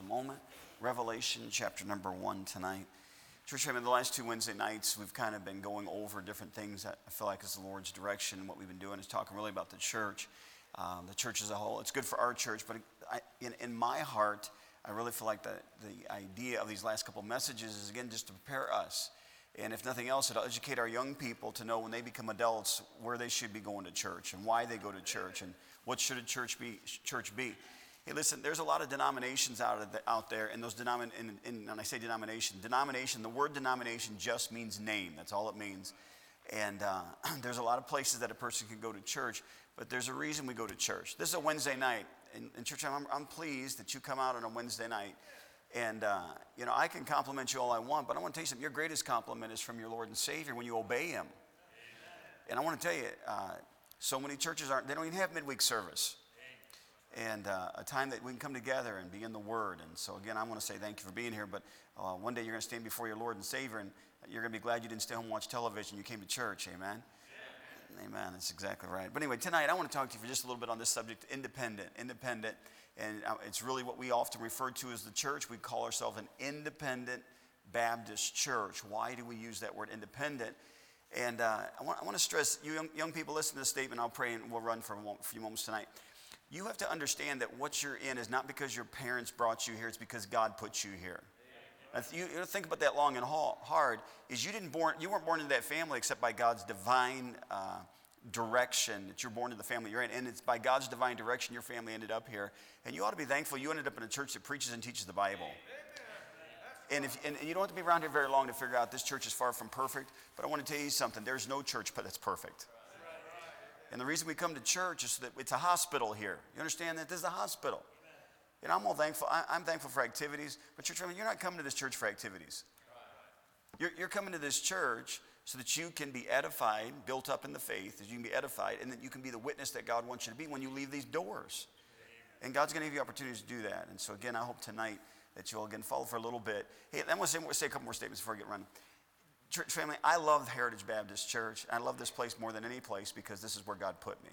a moment. Revelation chapter number one tonight. Church family, the last two Wednesday nights, we've kind of been going over different things that I feel like is the Lord's direction. What we've been doing is talking really about the church, um, the church as a whole. It's good for our church, but I, in, in my heart, I really feel like the, the idea of these last couple messages is again just to prepare us. And if nothing else, it'll educate our young people to know when they become adults where they should be going to church and why they go to church and what should a church be. Church be. Hey, listen, there's a lot of denominations out, the, out there, and those denomin- and, and I say denomination, denomination, the word denomination just means name. That's all it means. And uh, there's a lot of places that a person can go to church, but there's a reason we go to church. This is a Wednesday night. In, in church, I'm, I'm pleased that you come out on a Wednesday night. And, uh, you know, I can compliment you all I want, but I want to tell you something. Your greatest compliment is from your Lord and Savior when you obey Him. And I want to tell you, uh, so many churches aren't, they don't even have midweek service and uh, a time that we can come together and be in the Word. And so, again, I want to say thank you for being here. But uh, one day you're going to stand before your Lord and Savior, and you're going to be glad you didn't stay home and watch television. You came to church. Amen. Amen. That's exactly right. But anyway, tonight I want to talk to you for just a little bit on this subject independent. Independent. And uh, it's really what we often refer to as the church. We call ourselves an independent Baptist church. Why do we use that word independent? And uh, I, want, I, want, to stress, you young, young, people, listen to this statement. I'll pray and we'll run for a few moments tonight you have to understand that what you're in is not because your parents brought you here, it's because God put you here. You, think about that long and hard, is you didn't born, you weren't born into that family except by God's divine uh, direction that you're born into the family you're in. And it's by God's divine direction your family ended up here. And you ought to be thankful you ended up in a church that preaches and teaches the Bible. And, if, and you don't have to be around here very long to figure out this church is far from perfect. But I want to tell you something there's no church that's perfect. And the reason we come to church is that it's a hospital here. You understand that? This is a hospital. And I'm all thankful. I, am thankful for activities, but church, you're not coming to this church for activities. You're, you're coming to this church so that you can be edified, built up in the faith, that you can be edified, and that you can be the witness that God wants you to be when you leave these doors. And God's going to give you opportunities to do that. And so, again, I hope tonight that you'll again follow for a little bit. Hey, I'm going to say, say a couple more statements before I get running. Church family, I love Heritage Baptist Church. I love this place more than any place because this is where God put me.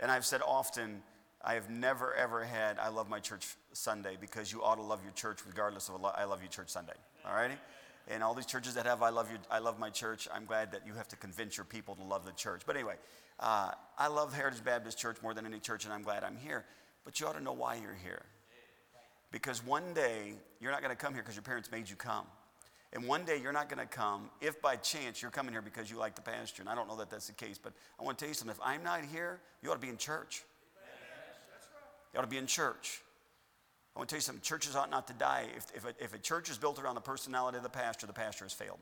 And I've said often, I have never ever had I love my church Sunday because you ought to love your church regardless of I love you church Sunday. All righty? And all these churches that have I love you, I love my church, I'm glad that you have to convince your people to love the church. But anyway, uh, I love Heritage Baptist Church more than any church, and I'm glad I'm here. But you ought to know why you're here. Because one day, you're not going to come here because your parents made you come. And one day you're not going to come if by chance you're coming here because you like the pastor. And I don't know that that's the case, but I want to tell you something. If I'm not here, you ought to be in church. You ought to be in church. I want to tell you something. Churches ought not to die. If, if, a, if a church is built around the personality of the pastor, the pastor has failed.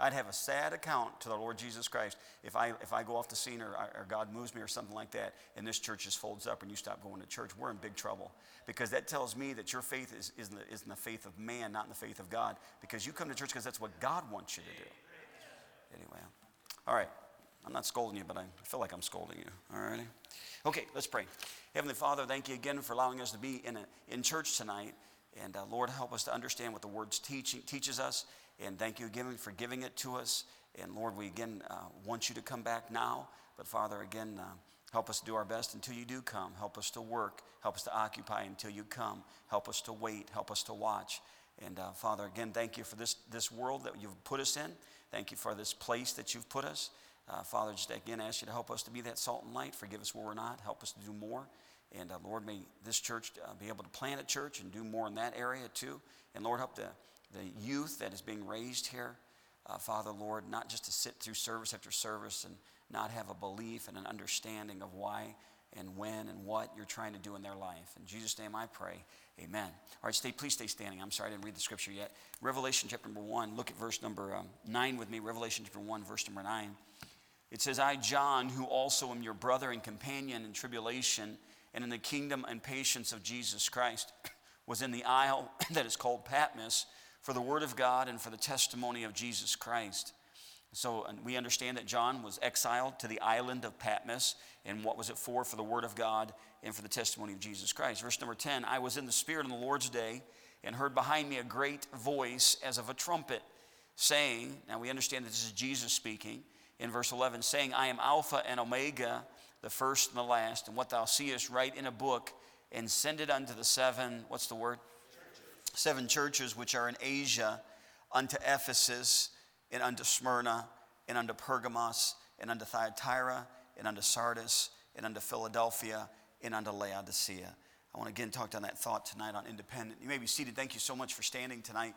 I'd have a sad account to the Lord Jesus Christ if I, if I go off the scene or, or God moves me or something like that and this church just folds up and you stop going to church. We're in big trouble because that tells me that your faith is, is, in the, is in the faith of man, not in the faith of God because you come to church because that's what God wants you to do. Anyway, all right. I'm not scolding you, but I feel like I'm scolding you. All righty? Okay, let's pray. Heavenly Father, thank you again for allowing us to be in, a, in church tonight. And uh, Lord, help us to understand what the words teach, teaches us and thank you again for giving it to us. And Lord, we again uh, want you to come back now. But Father, again, uh, help us do our best until you do come. Help us to work. Help us to occupy until you come. Help us to wait. Help us to watch. And uh, Father, again, thank you for this, this world that you've put us in. Thank you for this place that you've put us. Uh, Father, just again ask you to help us to be that salt and light. Forgive us where we're not. Help us to do more. And uh, Lord, may this church uh, be able to plant a church and do more in that area too. And Lord, help the the youth that is being raised here. Uh, Father, Lord, not just to sit through service after service and not have a belief and an understanding of why and when and what you're trying to do in their life. In Jesus' name I pray. Amen. All right, stay, please stay standing. I'm sorry I didn't read the scripture yet. Revelation chapter number one, look at verse number um, nine with me. Revelation chapter one, verse number nine. It says, I, John, who also am your brother and companion in tribulation and in the kingdom and patience of Jesus Christ, was in the isle that is called Patmos for the Word of God and for the testimony of Jesus Christ. So we understand that John was exiled to the island of Patmos. And what was it for? For the Word of God and for the testimony of Jesus Christ. Verse number 10 I was in the Spirit on the Lord's day and heard behind me a great voice as of a trumpet saying, Now we understand that this is Jesus speaking in verse 11, saying, I am Alpha and Omega, the first and the last. And what thou seest, write in a book and send it unto the seven, what's the word? Seven churches which are in Asia, unto Ephesus, and unto Smyrna, and unto Pergamos, and unto Thyatira, and unto Sardis, and unto Philadelphia, and unto Laodicea. I want to again talk on that thought tonight on independent. You may be seated. Thank you so much for standing tonight.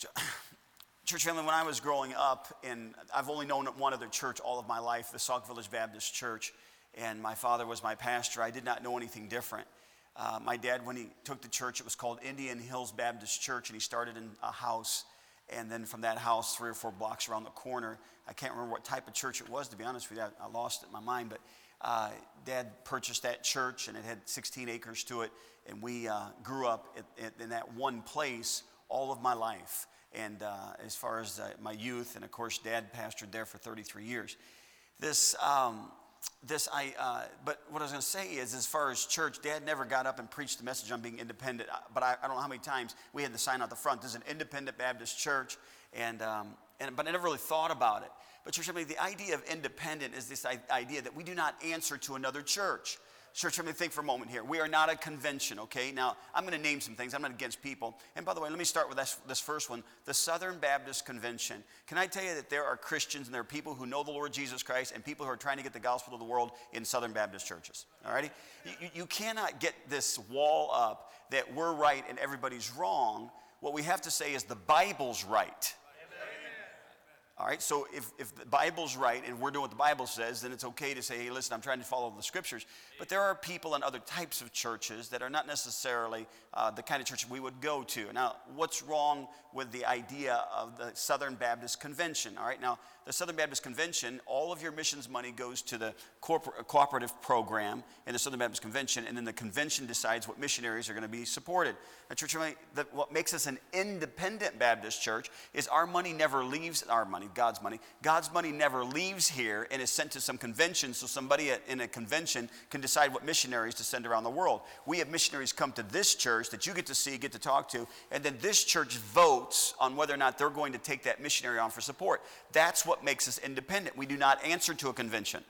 Church family, when I was growing up, and I've only known one other church all of my life, the Sauk Village Baptist Church, and my father was my pastor. I did not know anything different. Uh, my dad, when he took the church, it was called Indian Hills Baptist Church, and he started in a house. And then from that house, three or four blocks around the corner, I can't remember what type of church it was, to be honest with you. I, I lost it in my mind. But uh, dad purchased that church, and it had 16 acres to it. And we uh, grew up at, at, in that one place all of my life and uh, as far as uh, my youth, and of course, Dad pastored there for 33 years. This, um, this I, uh, but what I was going to say is, as far as church, Dad never got up and preached the message on being independent. Uh, but I, I don't know how many times we had the sign out the front. This is an independent Baptist church, and, um, and but I never really thought about it. But church, I mean, the idea of independent is this idea that we do not answer to another church. Church, let me think for a moment here. We are not a convention, okay? Now, I'm going to name some things. I'm not against people. And by the way, let me start with this, this first one the Southern Baptist Convention. Can I tell you that there are Christians and there are people who know the Lord Jesus Christ and people who are trying to get the gospel to the world in Southern Baptist churches, all righty? You, you cannot get this wall up that we're right and everybody's wrong. What we have to say is the Bible's right. All right, so if, if the Bible's right and we're doing what the Bible says, then it's okay to say, hey, listen, I'm trying to follow the scriptures. But there are people in other types of churches that are not necessarily uh, the kind of church we would go to. Now, what's wrong with the idea of the Southern Baptist Convention? All right, now, the Southern Baptist Convention, all of your missions money goes to the corporate, cooperative program in the Southern Baptist Convention, and then the convention decides what missionaries are going to be supported. Now, church, what makes us an independent Baptist church is our money never leaves our money, God's money. God's money never leaves here and is sent to some convention so somebody in a convention can decide what missionaries to send around the world. We have missionaries come to this church that you get to see, get to talk to, and then this church votes on whether or not they're going to take that missionary on for support. That's what what makes us independent. We do not answer to a convention.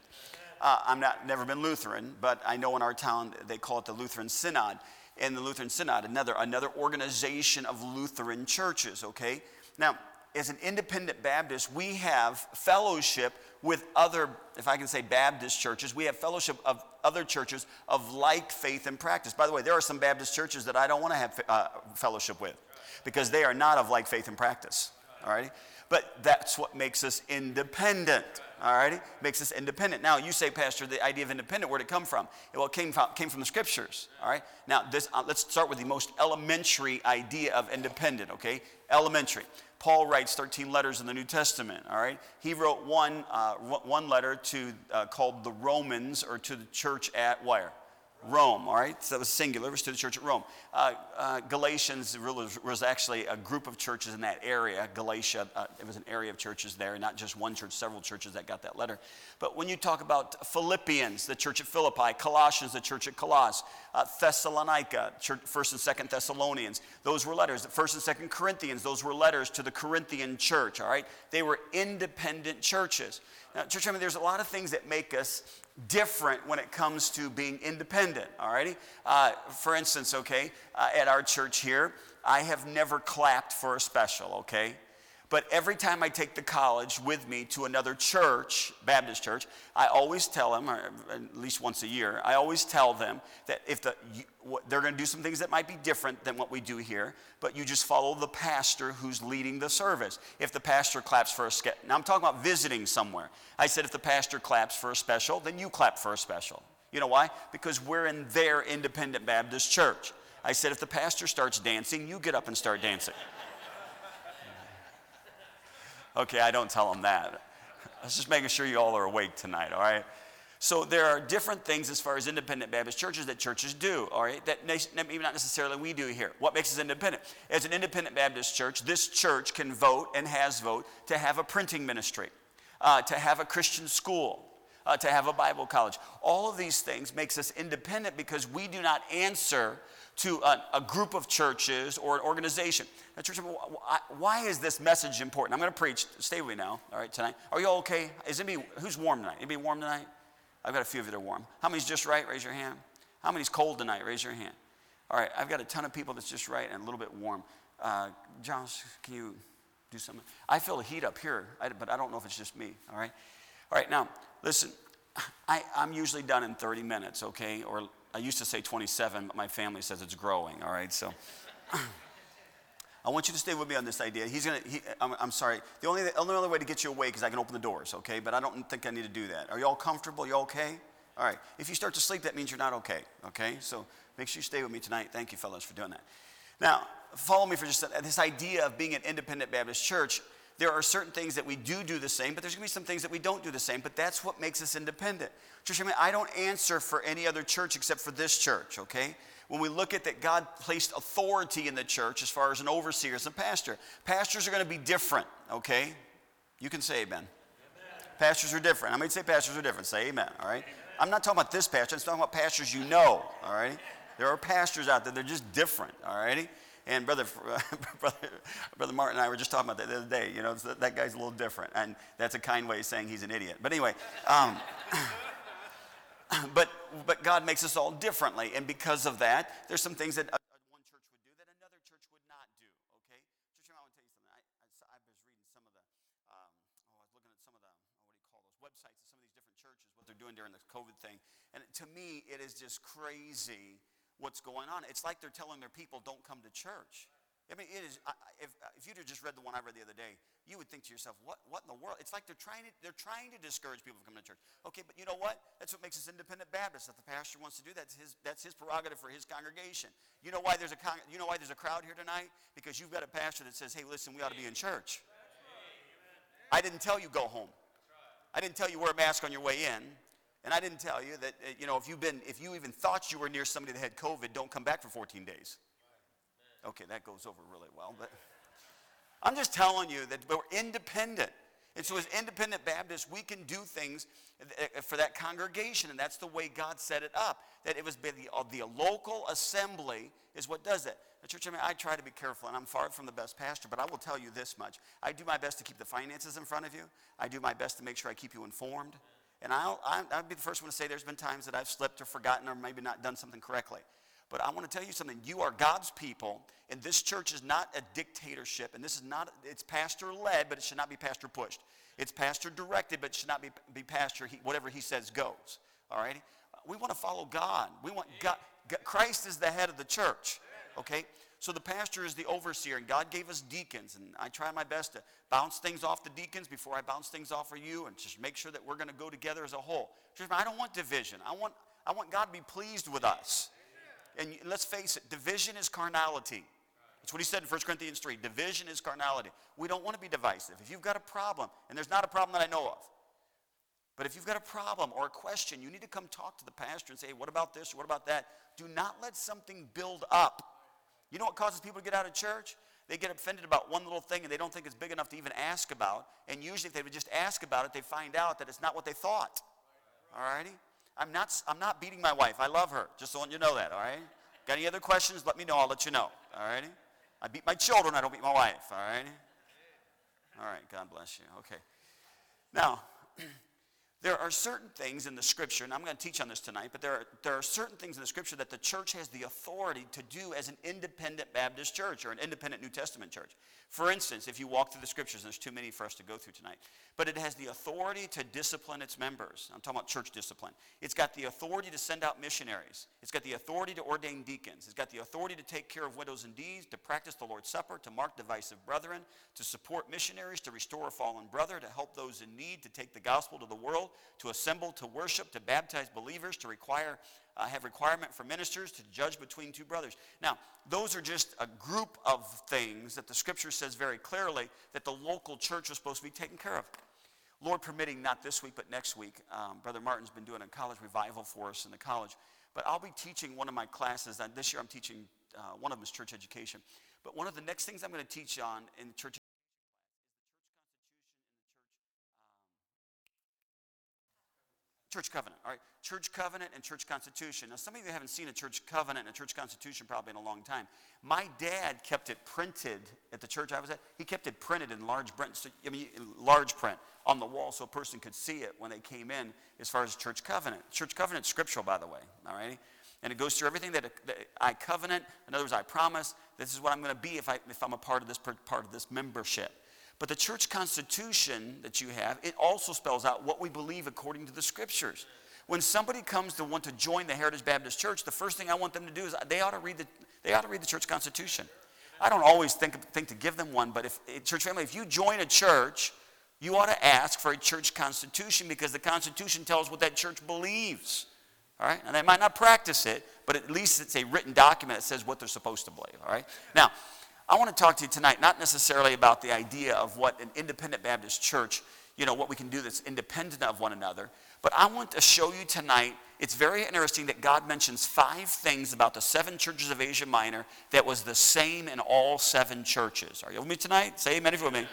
Uh, I'm not never been Lutheran, but I know in our town they call it the Lutheran Synod. And the Lutheran Synod, another another organization of Lutheran churches. Okay, now as an independent Baptist, we have fellowship with other, if I can say Baptist churches, we have fellowship of other churches of like faith and practice. By the way, there are some Baptist churches that I don't want to have uh, fellowship with because they are not of like faith and practice. All right? but that's what makes us independent. All right? Makes us independent. Now, you say, Pastor, the idea of independent, where'd it come from? Well, it came from, came from the scriptures. All right? Now, this, uh, let's start with the most elementary idea of independent, okay? Elementary. Paul writes 13 letters in the New Testament, all right? He wrote one, uh, one letter to, uh, called the Romans, or to the church at where? Rome, all right? So that was singular, it was to the church at Rome. Uh, uh, Galatians was actually a group of churches in that area. Galatia, uh, it was an area of churches there, not just one church, several churches that got that letter. But when you talk about Philippians, the church at Philippi, Colossians, the church at Colossus, uh, Thessalonica, church, First and Second Thessalonians, those were letters. First and Second Corinthians, those were letters to the Corinthian church, all right? They were independent churches. Now, church, I mean, there's a lot of things that make us different when it comes to being independent, all righty? Uh, for instance, okay, uh, at our church here, I have never clapped for a special, okay? But every time I take the college with me to another church, Baptist church, I always tell them, or at least once a year, I always tell them that if the, they're going to do some things that might be different than what we do here, but you just follow the pastor who's leading the service. If the pastor claps for a sketch, now I'm talking about visiting somewhere. I said if the pastor claps for a special, then you clap for a special. You know why? Because we're in their independent Baptist church. I said if the pastor starts dancing, you get up and start dancing. Okay, I don't tell them that. I was just making sure you all are awake tonight, all right? So there are different things as far as independent Baptist churches that churches do, all right, that maybe not necessarily we do here. What makes us independent? As an independent Baptist church, this church can vote and has vote to have a printing ministry, uh, to have a Christian school, uh, to have a Bible college. All of these things makes us independent because we do not answer to a, a group of churches or an organization. Now, church, why is this message important? I'm going to preach. Stay with me now, all right, tonight. Are you all okay? Is anybody, who's warm tonight? Anybody warm tonight? I've got a few of you that are warm. How many's just right? Raise your hand. How many's cold tonight? Raise your hand. All right, I've got a ton of people that's just right and a little bit warm. Uh, Josh, can you do something? I feel the heat up here, but I don't know if it's just me. All right. All right, now listen. I, I'm usually done in 30 minutes, okay? Or I used to say 27, but my family says it's growing. All right, so. I want you to stay with me on this idea. He's gonna. He, I'm, I'm, sorry. The only the only other way to get you awake is I can open the doors, okay? But I don't think I need to do that. Are you all comfortable? You all okay? All right. If you start to sleep, that means you're not okay. Okay. So make sure you stay with me tonight. Thank you, fellas, for doing that. Now, follow me for just this idea of being an independent Baptist church. There are certain things that we do do the same, but there's going to be some things that we don't do the same. But that's what makes us independent. Church, I mean, I don't answer for any other church except for this church. Okay when we look at that God placed authority in the church as far as an overseer, as a pastor. Pastors are going to be different, okay? You can say amen. Pastors are different. I might say pastors are different. Say amen, all right? Amen. I'm not talking about this pastor, I'm talking about pastors you know, all right? There are pastors out there, they're just different, all righty? And brother, brother, brother Martin and I were just talking about that the other day. You know, that guy's a little different, and that's a kind way of saying he's an idiot. But anyway, um, but, but God makes us all differently. And because of that, there's some things that one church would do that another church would not do, okay? Church, I want to tell you something. I, I, I was reading some of the, I was looking at some of the, what do you call those, websites of some of these different churches, what they're doing during this COVID thing. And to me, it is just crazy what's going on. It's like they're telling their people, don't come to church. I mean, it is, if, if you'd have just read the one I read the other day, you would think to yourself, what, what in the world? It's like they're trying, to, they're trying to discourage people from coming to church. Okay, but you know what? That's what makes us independent Baptists. If the pastor wants to do that, that's his, that's his prerogative for his congregation. You know, why there's a con- you know why there's a crowd here tonight? Because you've got a pastor that says, hey, listen, we ought to be in church. I didn't tell you go home. I didn't tell you wear a mask on your way in. And I didn't tell you that, uh, you know, if you've been, if you even thought you were near somebody that had COVID, don't come back for 14 days. Okay, that goes over really well, but I'm just telling you that we're independent. And so, as independent Baptists, we can do things for that congregation, and that's the way God set it up. That it was the, uh, the local assembly is what does it. The church, I mean, I try to be careful, and I'm far from the best pastor, but I will tell you this much: I do my best to keep the finances in front of you. I do my best to make sure I keep you informed. And I'll, I'll be the first one to say there's been times that I've slipped or forgotten or maybe not done something correctly. But I want to tell you something. You are God's people, and this church is not a dictatorship. And this is not, it's pastor led, but it should not be pastor pushed. It's pastor directed, but it should not be, be pastor, he, whatever he says goes. All right? We want to follow God. We want God, Christ is the head of the church. Okay? So the pastor is the overseer, and God gave us deacons, and I try my best to bounce things off the deacons before I bounce things off for you, and just make sure that we're going to go together as a whole. I don't want division. I want, I want God to be pleased with us. And let's face it, division is carnality. That's what he said in 1 Corinthians 3. Division is carnality. We don't want to be divisive. If you've got a problem, and there's not a problem that I know of, but if you've got a problem or a question, you need to come talk to the pastor and say, hey, what about this or what about that? Do not let something build up. You know what causes people to get out of church? They get offended about one little thing and they don't think it's big enough to even ask about. And usually, if they would just ask about it, they find out that it's not what they thought. All righty? I'm not, I'm not beating my wife. I love her. Just so you know that, all right? Got any other questions? Let me know. I'll let you know. All righty? I beat my children. I don't beat my wife. All righty? All right. God bless you. Okay. Now, there are certain things in the scripture, and I'm going to teach on this tonight, but there are, there are certain things in the scripture that the church has the authority to do as an independent Baptist church or an independent New Testament church. For instance, if you walk through the scriptures, there's too many for us to go through tonight, but it has the authority to discipline its members. I'm talking about church discipline. It's got the authority to send out missionaries. It's got the authority to ordain deacons. It's got the authority to take care of widows and deeds, to practice the Lord's Supper, to mark divisive brethren, to support missionaries, to restore a fallen brother, to help those in need, to take the gospel to the world, to assemble, to worship, to baptize believers, to require uh, have requirement for ministers to judge between two brothers. Now, those are just a group of things that the scripture says very clearly that the local church was supposed to be taken care of. Lord permitting, not this week, but next week. Um, Brother Martin's been doing a college revival for us in the college. But I'll be teaching one of my classes. This year I'm teaching, uh, one of them is church education. But one of the next things I'm going to teach on in church Church covenant, all right? Church covenant and church constitution. Now, some of you haven't seen a church covenant and a church constitution probably in a long time. My dad kept it printed at the church I was at. He kept it printed in large print, so, I mean, large print on the wall so a person could see it when they came in as far as church covenant. Church covenant scriptural, by the way, all right? And it goes through everything that, I covenant. In other words, I promise this is what I'm going to be if, I, if I'm a part of this part of this membership. But the church constitution that you have, it also spells out what we believe according to the scriptures. When somebody comes to want to join the Heritage Baptist Church, the first thing I want them to do is they ought to read the, they ought to read the church constitution. I don't always think, think to give them one, but if eh, church family, if you join a church, you ought to ask for a church constitution because the constitution tells what that church believes. All right? And they might not practice it, but at least it's a written document that says what they're supposed to believe. All right? Now, I want to talk to you tonight not necessarily about the idea of what an independent Baptist church, you know, what we can do that's independent of one another, but I want to show you tonight it's very interesting that God mentions five things about the seven churches of Asia Minor that was the same in all seven churches. Are you with me tonight? Say amen if you're with me.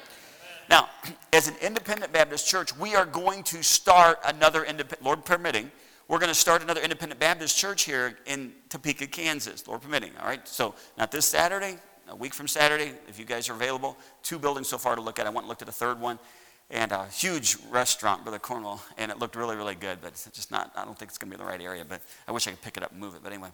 Now, as an independent Baptist church, we are going to start another independent, Lord permitting, we're going to start another independent Baptist church here in Topeka, Kansas, Lord permitting. All right, so not this Saturday, a week from Saturday, if you guys are available. Two buildings so far to look at. I went and looked at a third one and a huge restaurant, Brother Cornwall, and it looked really, really good, but it's just not, I don't think it's going to be the right area, but I wish I could pick it up and move it. But anyway.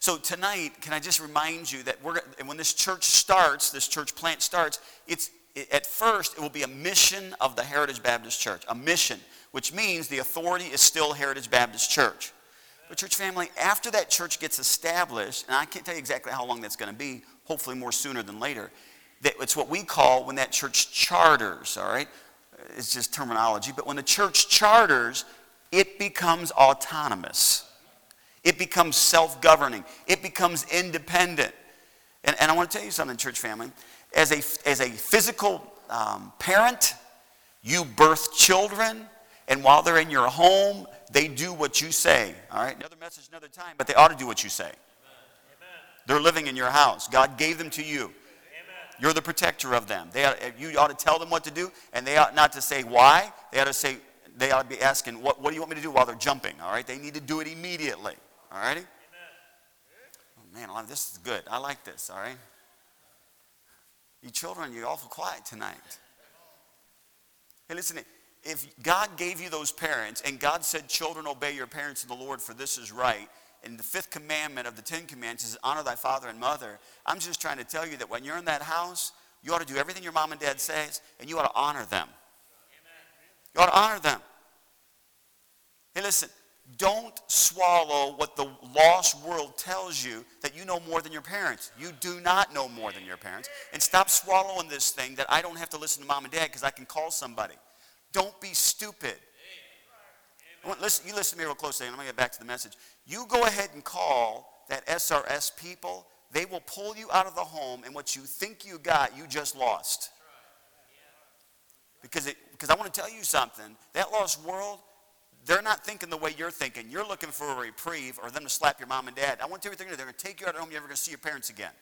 So tonight, can I just remind you that we're, when this church starts, this church plant starts, it's, at first, it will be a mission of the Heritage Baptist Church, a mission, which means the authority is still Heritage Baptist Church. But, church family, after that church gets established, and I can't tell you exactly how long that's going to be, hopefully more sooner than later, that it's what we call when that church charters, all right? It's just terminology, but when the church charters, it becomes autonomous. It becomes self governing. It becomes independent. And, and, I want to tell you something, church family. As a, as a physical um, parent, you birth children, and while they're in your home, they do what you say. All right? Another message, another time, but they ought to do what you say. Amen. They're living in your house. God gave them to you. You're the protector of them. They ought, you ought to tell them what to do, and they ought not to say why. They ought to say, they ought to be asking, what, what do you want me to do while they're jumping? All right? They need to do it immediately. All righty? Oh, man, this is good. I like this. All right? You children, you're awful quiet tonight. Hey, listen, if God gave you those parents and God said, children, obey your parents in the Lord, for this is right, and the fifth commandment of the Ten Commandments is honor thy father and mother. I'm just trying to tell you that when you're in that house, you ought to do everything your mom and dad says, and you ought to honor them. You ought to honor them. Hey, listen, don't swallow what the lost world tells you that you know more than your parents. You do not know more than your parents. And stop swallowing this thing that I don't have to listen to mom and dad because I can call somebody. Don't be stupid. Want, listen, you listen to me real closely, and I'm going to get back to the message. You go ahead and call that SRS people. They will pull you out of the home, and what you think you got, you just lost. Because, it, because I want to tell you something. That lost world, they're not thinking the way you're thinking. You're looking for a reprieve or them to slap your mom and dad. I want to tell you they're going to take you out of home. You're never going to see your parents again.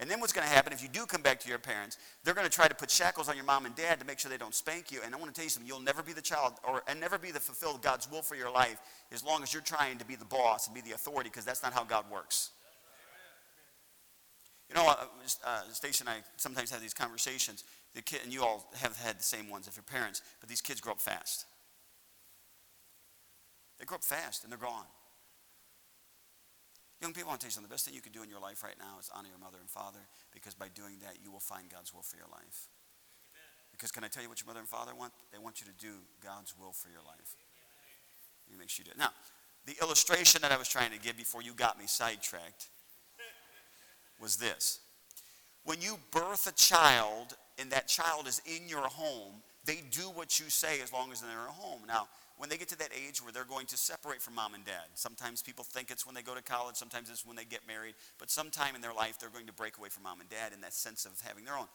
And then what's going to happen if you do come back to your parents? They're going to try to put shackles on your mom and dad to make sure they don't spank you. And I want to tell you something: you'll never be the child, or and never be the fulfilled God's will for your life, as long as you're trying to be the boss and be the authority, because that's not how God works. You know, uh, uh, Station and I sometimes have these conversations. The kid, and you all have had the same ones if you're parents, but these kids grow up fast. They grow up fast and they're gone. Young people, I want to tell you something. The best thing you can do in your life right now is honor your mother and father because by doing that, you will find God's will for your life. Amen. Because can I tell you what your mother and father want? They want you to do God's will for your life. He makes you do it. Now, the illustration that I was trying to give before you got me sidetracked was this. When you birth a child and that child is in your home, they do what you say as long as they're in your home. Now, when they get to that age where they're going to separate from mom and dad. Sometimes people think it's when they go to college, sometimes it's when they get married, but sometime in their life they're going to break away from mom and dad in that sense of having their own.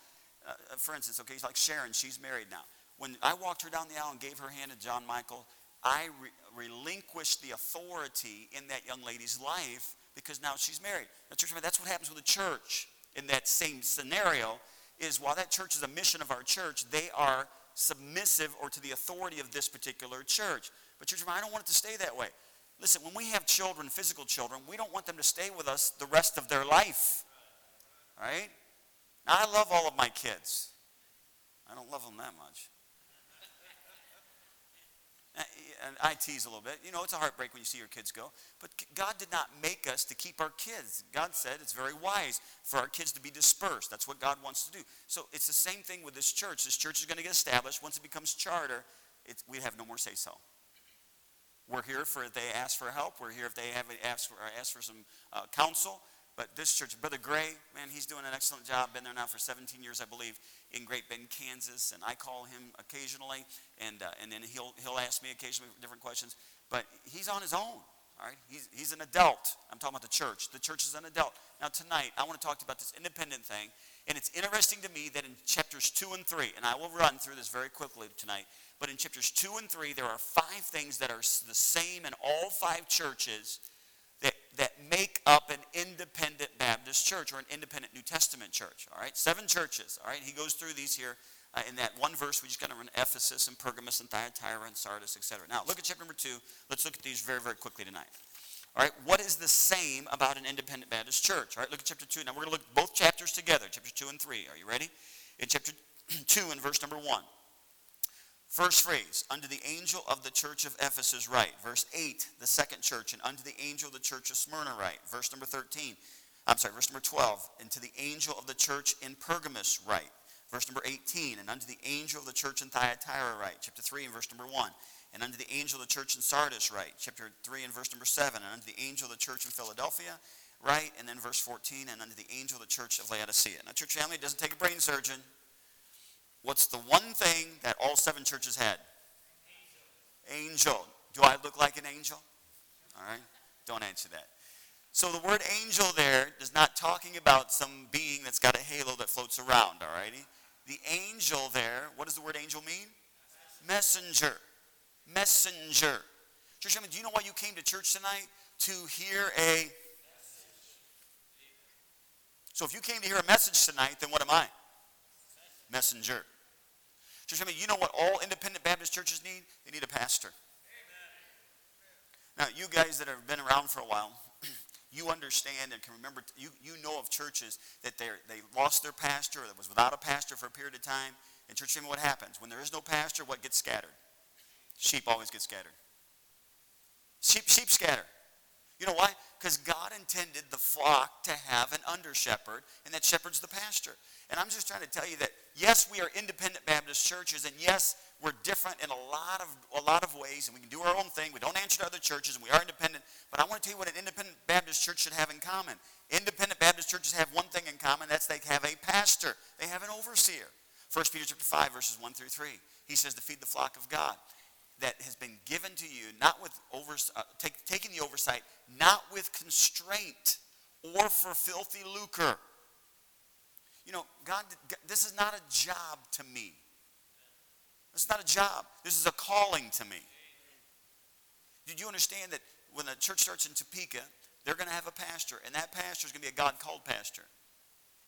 Uh, for instance, okay, it's like Sharon, she's married now. When I walked her down the aisle and gave her hand to John Michael, I re- relinquished the authority in that young lady's life because now she's married. Now, church, that's what happens with the church in that same scenario. Is while that church is a mission of our church, they are submissive or to the authority of this particular church. But, church, I don't want it to stay that way. Listen, when we have children, physical children, we don't want them to stay with us the rest of their life. Right? Now, I love all of my kids. I don't love them that much. And I tease a little bit. You know, it's a heartbreak when you see your kids go. But God did not make us to keep our kids. God said it's very wise for our kids to be dispersed. That's what God wants to do. So it's the same thing with this church. This church is going to get established. Once it becomes charter, we have no more say so. We're here for if they ask for help. We're here if they have asked for, ask for some uh, counsel. But this church, Brother Gray, man, he's doing an excellent job. Been there now for 17 years, I believe, in Great Bend, Kansas. And I call him occasionally, and, uh, and then he'll, he'll ask me occasionally different questions. But he's on his own, all right? He's, he's an adult. I'm talking about the church. The church is an adult. Now, tonight, I want to talk to you about this independent thing. And it's interesting to me that in chapters 2 and 3, and I will run through this very quickly tonight, but in chapters 2 and 3, there are five things that are the same in all five churches that, make up an independent Baptist church or an independent New Testament church. All right, seven churches. All right, he goes through these here uh, in that one verse. We just got to run Ephesus and Pergamos and Thyatira and Sardis, etc. Now look at chapter number two. Let's look at these very very quickly tonight. All right, what is the same about an independent Baptist church? All right, look at chapter 2. Now we're going to look both chapters together, chapter 2 and 3. Are you ready? In chapter 2 and verse number 1. First phrase, unto the angel of the church of Ephesus write. Verse 8, the second church, and unto the angel of the church of Smyrna write. Verse number 13, I'm sorry, verse number 12, and to the angel of the church in Pergamos write. Verse number 18, and unto the angel of the church in Thyatira write. Chapter 3 and verse number 1. And unto the angel of the church in Sardis write. Chapter 3 and verse number 7. And unto the angel of the church in Philadelphia write. And then verse 14, and unto the angel of the church of Laodicea. Now, church family, doesn't take a brain surgeon. What's the one thing that all seven churches had? Angel. Do I look like an angel? All right. Don't answer that. So the word angel there is not talking about some being that's got a halo that floats around, all righty? The angel there, what does the word angel mean? Messenger. Messenger. Church, do you know why you came to church tonight? To hear a so if you came to hear a message tonight, then what am I? Messenger. Church, I mean, you know what all independent Baptist churches need? They need a pastor. Now, you guys that have been around for a while, you understand and can remember, you, you know of churches that they lost their pastor or that was without a pastor for a period of time. And church, mean, what happens? When there is no pastor, what gets scattered? Sheep always get scattered. Sheep, sheep scatter. You know why? Because God intended the flock to have an under shepherd, and that shepherd's the pastor. And I'm just trying to tell you that yes, we are independent Baptist churches, and yes, we're different in a lot of a lot of ways, and we can do our own thing. We don't answer to other churches, and we are independent. But I want to tell you what an independent Baptist church should have in common. Independent Baptist churches have one thing in common, that's they have a pastor. They have an overseer. 1 Peter chapter 5, verses 1 through 3. He says to feed the flock of God that has been given to you, not with over, uh, take, taking the oversight, not with constraint or for filthy lucre you know, God, this is not a job to me. This is not a job. This is a calling to me. Did you understand that when the church starts in Topeka, they're going to have a pastor, and that pastor is going to be a God called pastor.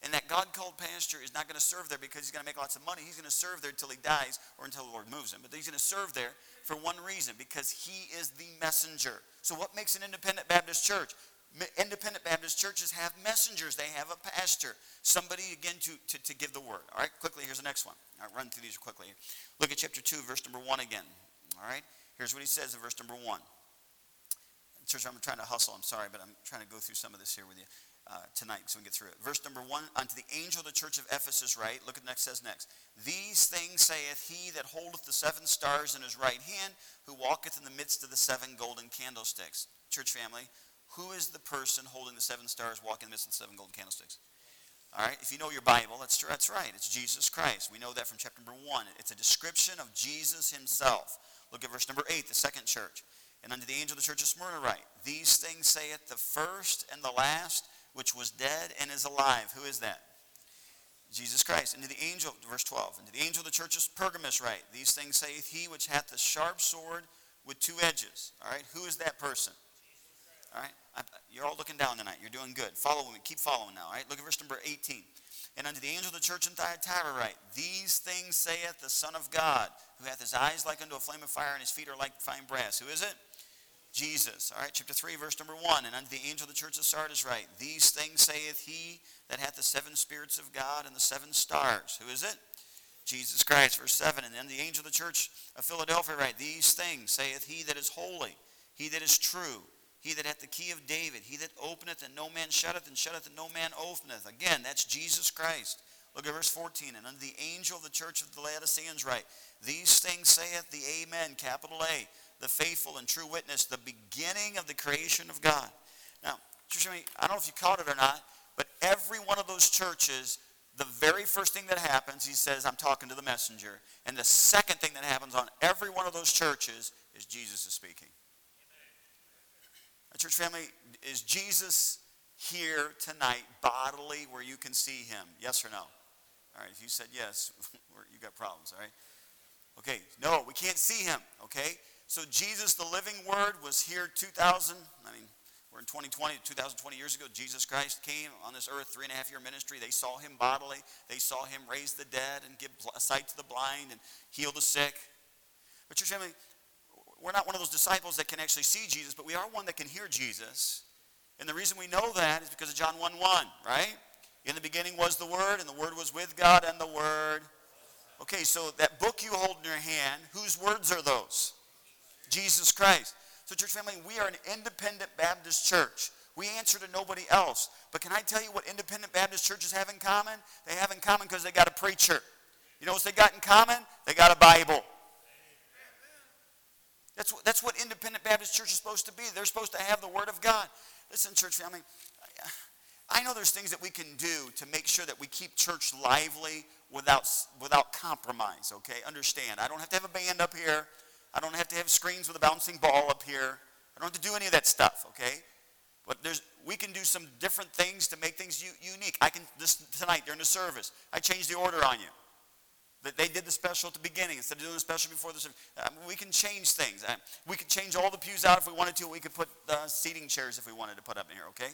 And that God called pastor is not going to serve there because he's going to make lots of money. He's going to serve there until he dies or until the Lord moves him. But he's going to serve there for one reason because he is the messenger. So, what makes an independent Baptist church? Independent Baptist churches have messengers. They have a pastor, somebody again to, to, to give the word. All right, quickly, here's the next one. I'll run through these quickly. Look at chapter 2, verse number 1 again. All right, here's what he says in verse number 1. Church, I'm trying to hustle. I'm sorry, but I'm trying to go through some of this here with you uh, tonight so we can get through it. Verse number 1 Unto the angel of the church of Ephesus, right? Look at the next says next. These things saith he that holdeth the seven stars in his right hand, who walketh in the midst of the seven golden candlesticks. Church family, who is the person holding the seven stars walking in the midst of the seven golden candlesticks? All right, if you know your Bible, that's, that's right. It's Jesus Christ. We know that from chapter number one. It's a description of Jesus himself. Look at verse number eight, the second church. And unto the angel of the church of Smyrna write, These things saith the first and the last, which was dead and is alive. Who is that? Jesus Christ. And to the angel, verse 12, and to the angel of the church of Pergamos write, These things saith he which hath the sharp sword with two edges. All right, who is that person? All right? You're all looking down tonight. You're doing good. Follow me. Keep following now. All right? Look at verse number 18. And unto the angel of the church in Thyatira write, These things saith the Son of God, who hath his eyes like unto a flame of fire, and his feet are like fine brass. Who is it? Jesus. All right, chapter 3, verse number 1. And unto the angel of the church of Sardis write, These things saith he that hath the seven spirits of God and the seven stars. Who is it? Jesus Christ. Verse 7 And then the angel of the church of Philadelphia write, These things saith he that is holy, he that is true, he that hath the key of David, he that openeth and no man shutteth, and shutteth and no man openeth. Again, that's Jesus Christ. Look at verse 14. And unto the angel of the church of the Laodiceans write, These things saith the Amen, capital A, the faithful and true witness, the beginning of the creation of God. Now, I don't know if you caught it or not, but every one of those churches the very first thing that happens, he says, I'm talking to the messenger. And the second thing that happens on every one of those churches is Jesus is speaking. Church family, is Jesus here tonight bodily where you can see him? Yes or no? All right, if you said yes, you got problems, all right? Okay, no, we can't see him, okay? So Jesus, the living word, was here 2,000, I mean, we're in 2020, 2020 years ago, Jesus Christ came on this earth, three and a half year ministry. They saw him bodily. They saw him raise the dead and give sight to the blind and heal the sick. But church family, we're not one of those disciples that can actually see Jesus, but we are one that can hear Jesus. And the reason we know that is because of John 1 1, right? In the beginning was the Word, and the Word was with God, and the Word. Okay, so that book you hold in your hand, whose words are those? Jesus Christ. So, church family, we are an independent Baptist church. We answer to nobody else. But can I tell you what independent Baptist churches have in common? They have in common because they got a preacher. You know what they got in common? They got a Bible. That's what, that's what independent Baptist church is supposed to be. They're supposed to have the Word of God. Listen, church family, I know there's things that we can do to make sure that we keep church lively without, without compromise, okay? Understand, I don't have to have a band up here. I don't have to have screens with a bouncing ball up here. I don't have to do any of that stuff, okay? But there's, we can do some different things to make things u- unique. I can, this tonight during the service, I changed the order on you. That they did the special at the beginning instead of doing the special before the service. Um, we can change things. Uh, we could change all the pews out if we wanted to. We could put uh, seating chairs if we wanted to put up in here, okay?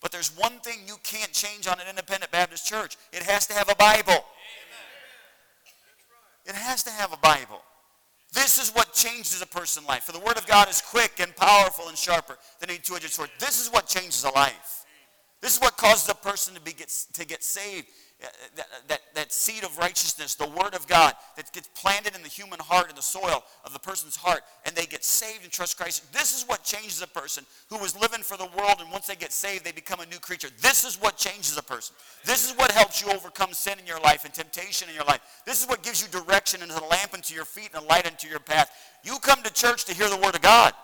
But there's one thing you can't change on an independent Baptist church. It has to have a Bible. It has to have a Bible. This is what changes a person's life. For the word of God is quick and powerful and sharper than any two-edged sword. This is what changes a life. This is what causes a person to, be, get, to get saved that, that, that seed of righteousness, the Word of God, that gets planted in the human heart, in the soil of the person's heart, and they get saved and trust Christ. This is what changes a person who was living for the world, and once they get saved, they become a new creature. This is what changes a person. This is what helps you overcome sin in your life and temptation in your life. This is what gives you direction and a lamp unto your feet and a light unto your path. You come to church to hear the Word of God.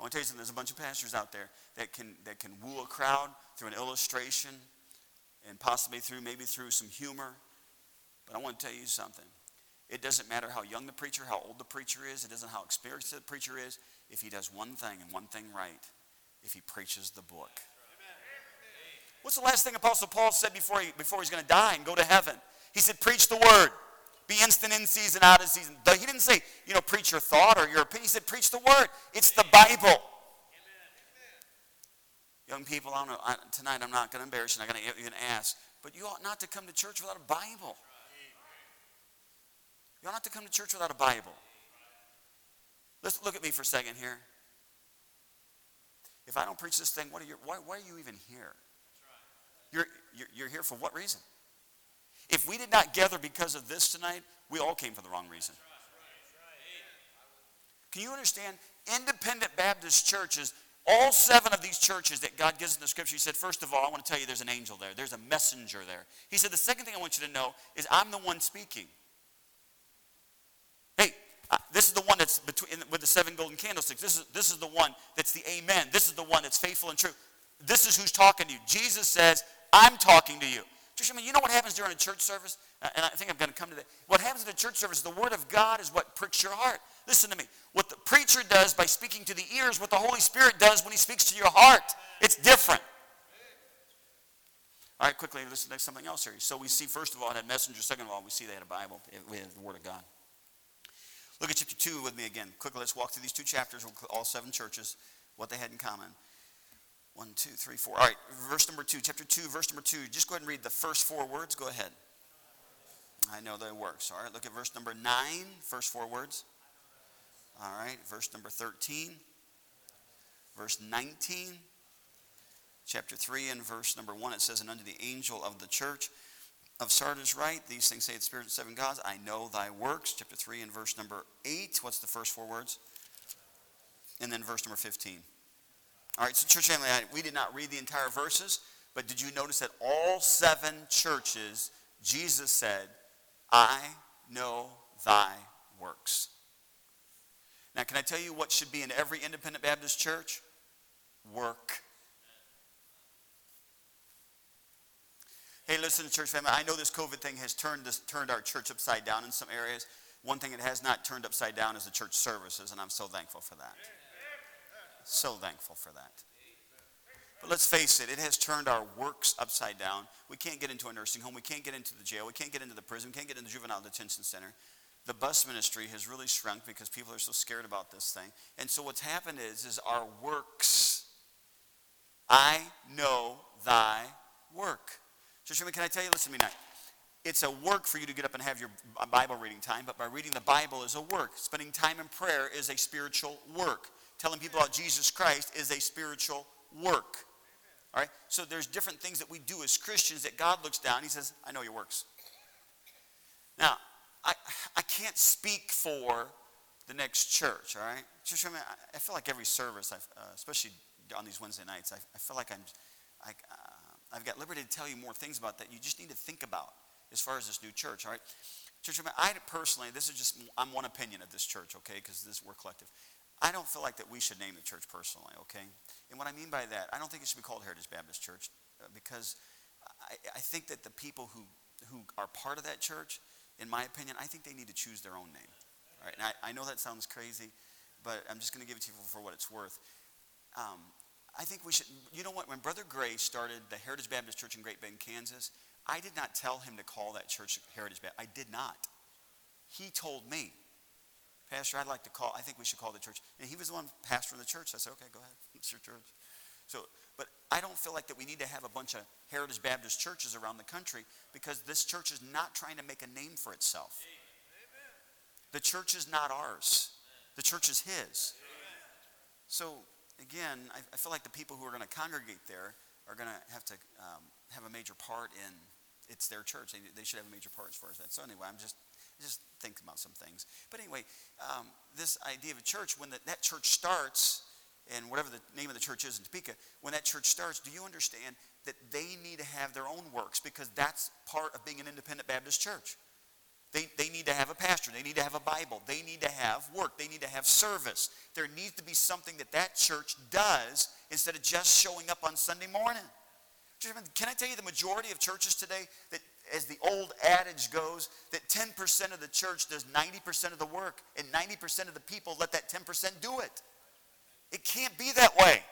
I want to tell you something. There's a bunch of pastors out there that can, that can woo a crowd through an illustration and possibly through maybe through some humor. But I want to tell you something. It doesn't matter how young the preacher, how old the preacher is. It doesn't how experienced the preacher is. If he does one thing and one thing right, if he preaches the book. What's the last thing Apostle Paul said before, he, before he's going to die and go to heaven? He said, preach the word. Be instant in season, out of season. He didn't say, you know, preach your thought or your opinion. He said, preach the word. It's the Bible. Amen. Young people, I don't know, I, tonight I'm not going to embarrass you. I'm going to ask, but you ought not to come to church without a Bible. You ought not to come to church without a Bible. Let's look at me for a second here. If I don't preach this thing, what are you, why, why are you even here? You're, you're, you're here for what reason? If we did not gather because of this tonight, we all came for the wrong reason. Can you understand? Independent Baptist churches, all seven of these churches that God gives in the scripture, He said, first of all, I want to tell you there's an angel there, there's a messenger there. He said, the second thing I want you to know is I'm the one speaking. Hey, uh, this is the one that's between with the seven golden candlesticks. This is, this is the one that's the amen. This is the one that's faithful and true. This is who's talking to you. Jesus says, I'm talking to you. Church, I mean, you know what happens during a church service? Uh, and I think I'm going to come to that. What happens in a church service, the Word of God is what pricks your heart. Listen to me. What the preacher does by speaking to the ears, what the Holy Spirit does when he speaks to your heart, it's different. All right, quickly, let's to something else here. So we see, first of all, it had messenger. Second of all, we see they had a Bible. We had the Word of God. Look at chapter 2 with me again. Quickly, let's walk through these two chapters, all seven churches, what they had in common. One, two, three, four. All right, verse number two, chapter two, verse number two. Just go ahead and read the first four words. Go ahead. I know that works. All right, look at verse number nine, first four words. All right, verse number 13, verse 19, chapter 3 and verse number 1, it says, And unto the angel of the church of Sardis write, These things say the Spirit of seven gods, I know thy works. Chapter 3 and verse number 8. What's the first four words? And then verse number 15. All right, so church family, we did not read the entire verses, but did you notice that all seven churches, Jesus said, I know thy works. Now, can I tell you what should be in every independent Baptist church? Work. Hey, listen, church family, I know this COVID thing has turned, this, turned our church upside down in some areas. One thing it has not turned upside down is the church services, and I'm so thankful for that. So thankful for that. But let's face it, it has turned our works upside down. We can't get into a nursing home. We can't get into the jail. We can't get into the prison. We can't get into the juvenile detention center. The bus ministry has really shrunk because people are so scared about this thing. And so what's happened is, is our works. I know thy work. Church, can I tell you, listen to me now. It's a work for you to get up and have your Bible reading time, but by reading the Bible is a work. Spending time in prayer is a spiritual work. Telling people about Jesus Christ is a spiritual work. All right? So there's different things that we do as Christians that God looks down. He says, I know your works. Now, I, I can't speak for the next church, all right? Church, I, I feel like every service, uh, especially on these Wednesday nights, I, I feel like I'm, I, uh, I've got liberty to tell you more things about that you just need to think about as far as this new church, all right? Church, I, I personally, this is just, I'm one opinion of this church, okay, because this we're collective. I don't feel like that we should name the church personally, okay? And what I mean by that, I don't think it should be called Heritage Baptist Church uh, because I, I think that the people who, who are part of that church, in my opinion, I think they need to choose their own name. Right? And I, I know that sounds crazy, but I'm just going to give it to you for what it's worth. Um, I think we should, you know what, when Brother Gray started the Heritage Baptist Church in Great Bend, Kansas, I did not tell him to call that church Heritage Baptist. I did not. He told me. Pastor, I'd like to call, I think we should call the church. And he was the one pastor in the church. I said, okay, go ahead. It's your church. So, but I don't feel like that we need to have a bunch of Heritage Baptist churches around the country because this church is not trying to make a name for itself. The church is not ours. The church is his. So, again, I, I feel like the people who are going to congregate there are going to have to um, have a major part in it's their church. They, they should have a major part as far as that. So anyway, I'm just just think about some things. But anyway, um, this idea of a church, when the, that church starts, and whatever the name of the church is in Topeka, when that church starts, do you understand that they need to have their own works because that's part of being an independent Baptist church? They, they need to have a pastor. They need to have a Bible. They need to have work. They need to have service. There needs to be something that that church does instead of just showing up on Sunday morning. Can I tell you the majority of churches today that as the old adage goes, that 10% of the church does 90% of the work, and 90% of the people let that 10% do it. It can't be that way.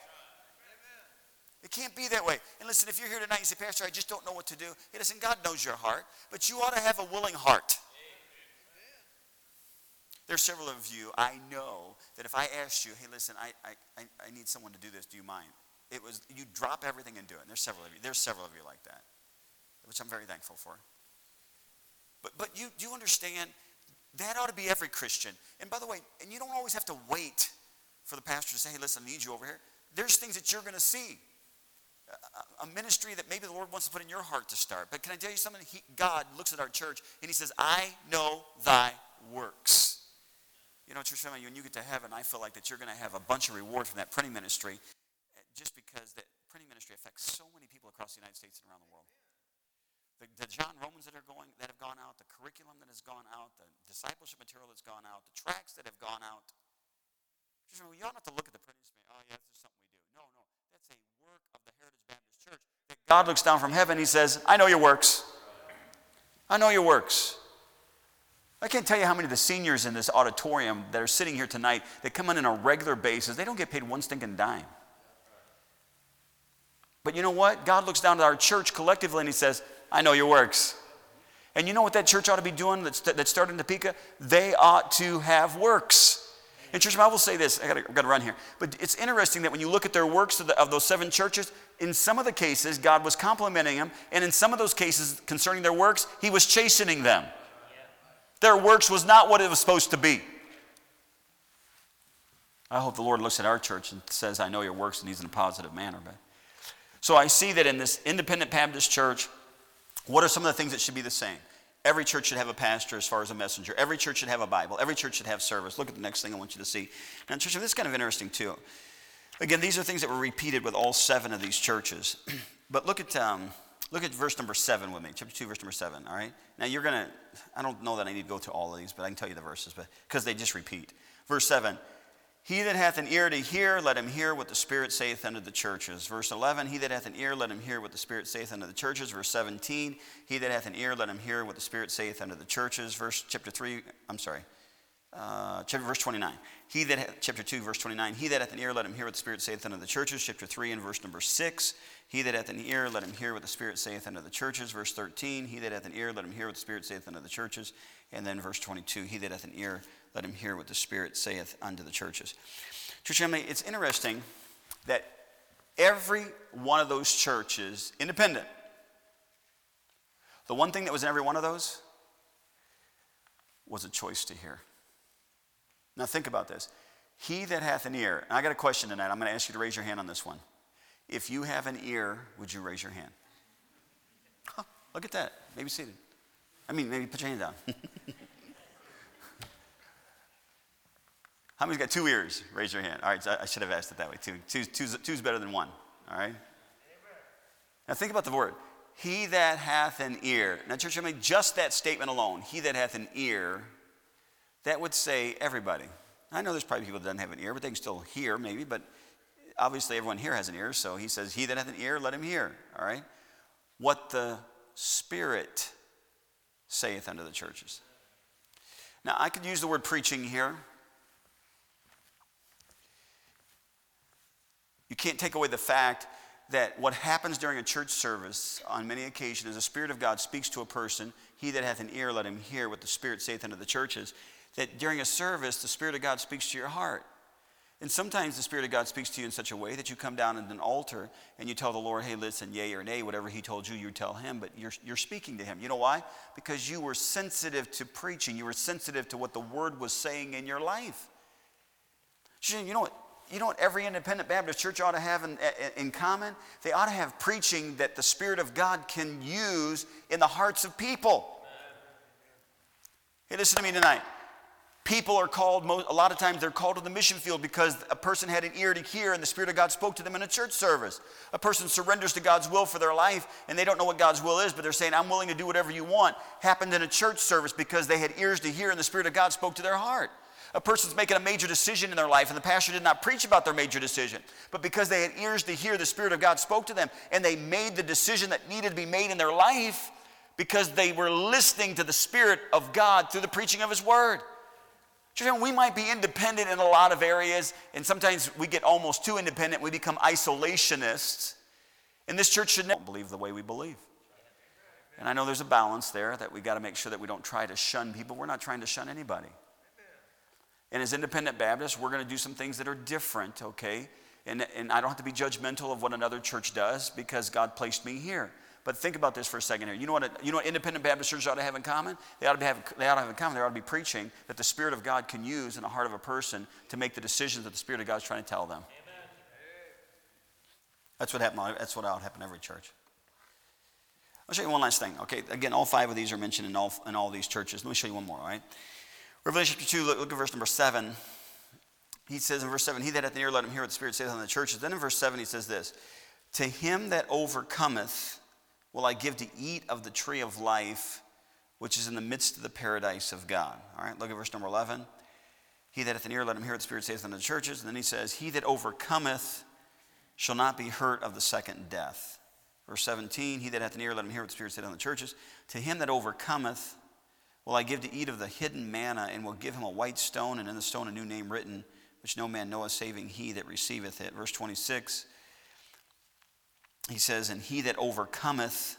It can't be that way. And listen, if you're here tonight and you say, Pastor, I just don't know what to do. Hey, listen, God knows your heart, but you ought to have a willing heart. There's several of you, I know that if I asked you, hey, listen, I, I, I need someone to do this, do you mind? It was, you drop everything and do it. And there's several of you. There's several of you like that which I'm very thankful for. But, but you, you understand that ought to be every Christian. And by the way, and you don't always have to wait for the pastor to say, hey, listen, I need you over here. There's things that you're going to see. A, a, ministry that maybe the Lord wants to put in your heart to start. But can I tell you something? He, God looks at our church and he says, I know thy works. You know, church family, when you get to heaven, I feel like that you're going to have a bunch of reward from that printing ministry eh, just because that printing ministry affects so many people across the United States and around the world the, the John Romans that are going that have gone out, the curriculum that has gone out, the discipleship material that's gone out, the tracks that have gone out. Just remember, you don't have to look at the printing and say, oh yeah, this is something we do. No, no. That's a work of the Heritage Baptist Church that God looks down from heaven, he says, I know your works. I know your works. I can't tell you how many of the seniors in this auditorium that are sitting here tonight that come in on a regular basis, they don't get paid one stinking dime. But you know what? God looks down at our church collectively and he says, I know your works. And you know what that church ought to be doing that's, that started in Topeka? They ought to have works. And church, I will say this, I gotta, gotta run here. But it's interesting that when you look at their works of, the, of those seven churches, in some of the cases, God was complimenting them. And in some of those cases concerning their works, He was chastening them. Their works was not what it was supposed to be. I hope the Lord looks at our church and says, I know your works, and He's in a positive manner. But So I see that in this independent Baptist church, what are some of the things that should be the same? Every church should have a pastor as far as a messenger. Every church should have a Bible. Every church should have service. Look at the next thing I want you to see. Now, church, this is kind of interesting too. Again, these are things that were repeated with all seven of these churches. but look at, um, look at verse number seven with me, chapter 2, verse number seven, all right? Now, you're to, I don't know that I need to go through all of these, but I can tell you the verses but because they just repeat. Verse 7 he that hath an ear to hear, let him hear what the Spirit saith unto the churches. Verse 11, he that hath an ear, let him hear what the Spirit saith unto the churches. Verse 17, he that hath an ear, let him hear what the Spirit saith unto the churches. Verse chapter 3, I'm sorry, uh, chapter, verse 29. He that chapter 2, verse 29, he that hath an ear, let him hear what the Spirit saith unto the churches. Chapter 3 and verse number 6, he that hath an ear, let him hear what the Spirit saith unto the churches. Verse 13, he that hath an ear, let him hear what the Spirit saith unto the churches. And then verse 22, he that hath an ear, let him hear what the Spirit saith unto the churches. Church family, it's interesting that every one of those churches, independent, the one thing that was in every one of those was a choice to hear. Now think about this. He that hath an ear, and I got a question tonight. I'm going to ask you to raise your hand on this one. If you have an ear, would you raise your hand? Huh, look at that. Maybe seated. I mean, maybe put your hand down. How many's got two ears? Raise your hand. All right, I should have asked it that way. Two. Two's, two's, two's better than one. All right? Now think about the word. He that hath an ear. Now, church, I mean, just that statement alone, he that hath an ear, that would say everybody. I know there's probably people that don't have an ear, but they can still hear maybe, but obviously everyone here has an ear, so he says, He that hath an ear, let him hear. All right? What the Spirit saith unto the churches. Now, I could use the word preaching here. You can't take away the fact that what happens during a church service on many occasions is the Spirit of God speaks to a person. He that hath an ear, let him hear what the Spirit saith unto the churches. That during a service, the Spirit of God speaks to your heart. And sometimes the Spirit of God speaks to you in such a way that you come down at an altar and you tell the Lord, hey, listen, yea or nay, whatever He told you, you tell Him, but you're, you're speaking to Him. You know why? Because you were sensitive to preaching, you were sensitive to what the Word was saying in your life. You know what? You know what every independent Baptist church ought to have in, in common? They ought to have preaching that the Spirit of God can use in the hearts of people. Hey, listen to me tonight. People are called, a lot of times they're called to the mission field because a person had an ear to hear and the Spirit of God spoke to them in a church service. A person surrenders to God's will for their life and they don't know what God's will is, but they're saying, I'm willing to do whatever you want. Happened in a church service because they had ears to hear and the Spirit of God spoke to their heart. A person's making a major decision in their life, and the pastor did not preach about their major decision. But because they had ears to hear, the Spirit of God spoke to them, and they made the decision that needed to be made in their life because they were listening to the Spirit of God through the preaching of His Word. We might be independent in a lot of areas, and sometimes we get almost too independent. We become isolationists. And this church should never believe the way we believe. And I know there's a balance there that we got to make sure that we don't try to shun people. We're not trying to shun anybody. And as independent Baptists, we're going to do some things that are different, okay? And, and I don't have to be judgmental of what another church does because God placed me here. But think about this for a second here. You know what, you know what independent Baptist churches ought to have in common? They ought, to have, they ought to have in common, they ought to be preaching that the Spirit of God can use in the heart of a person to make the decisions that the Spirit of God is trying to tell them. Amen. That's what happened. That's what ought to happen in every church. I'll show you one last thing. Okay, again, all five of these are mentioned in all, in all these churches. Let me show you one more, all right? Revelation chapter 2, look, look, at verse number 7. He says in verse 7, He that hath an ear, let him hear what the Spirit saith on the churches. Then in verse 7, he says this To him that overcometh will I give to eat of the tree of life, which is in the midst of the paradise of God. All right, look at verse number 11. He that hath an ear, let him hear what the Spirit saith unto the churches. And then he says, He that overcometh shall not be hurt of the second death. Verse 17, He that hath an ear, let him hear what the Spirit saith unto the churches. To him that overcometh, will I give to eat of the hidden manna, and will give him a white stone, and in the stone a new name written, which no man knoweth, saving he that receiveth it. Verse 26, he says, And he that overcometh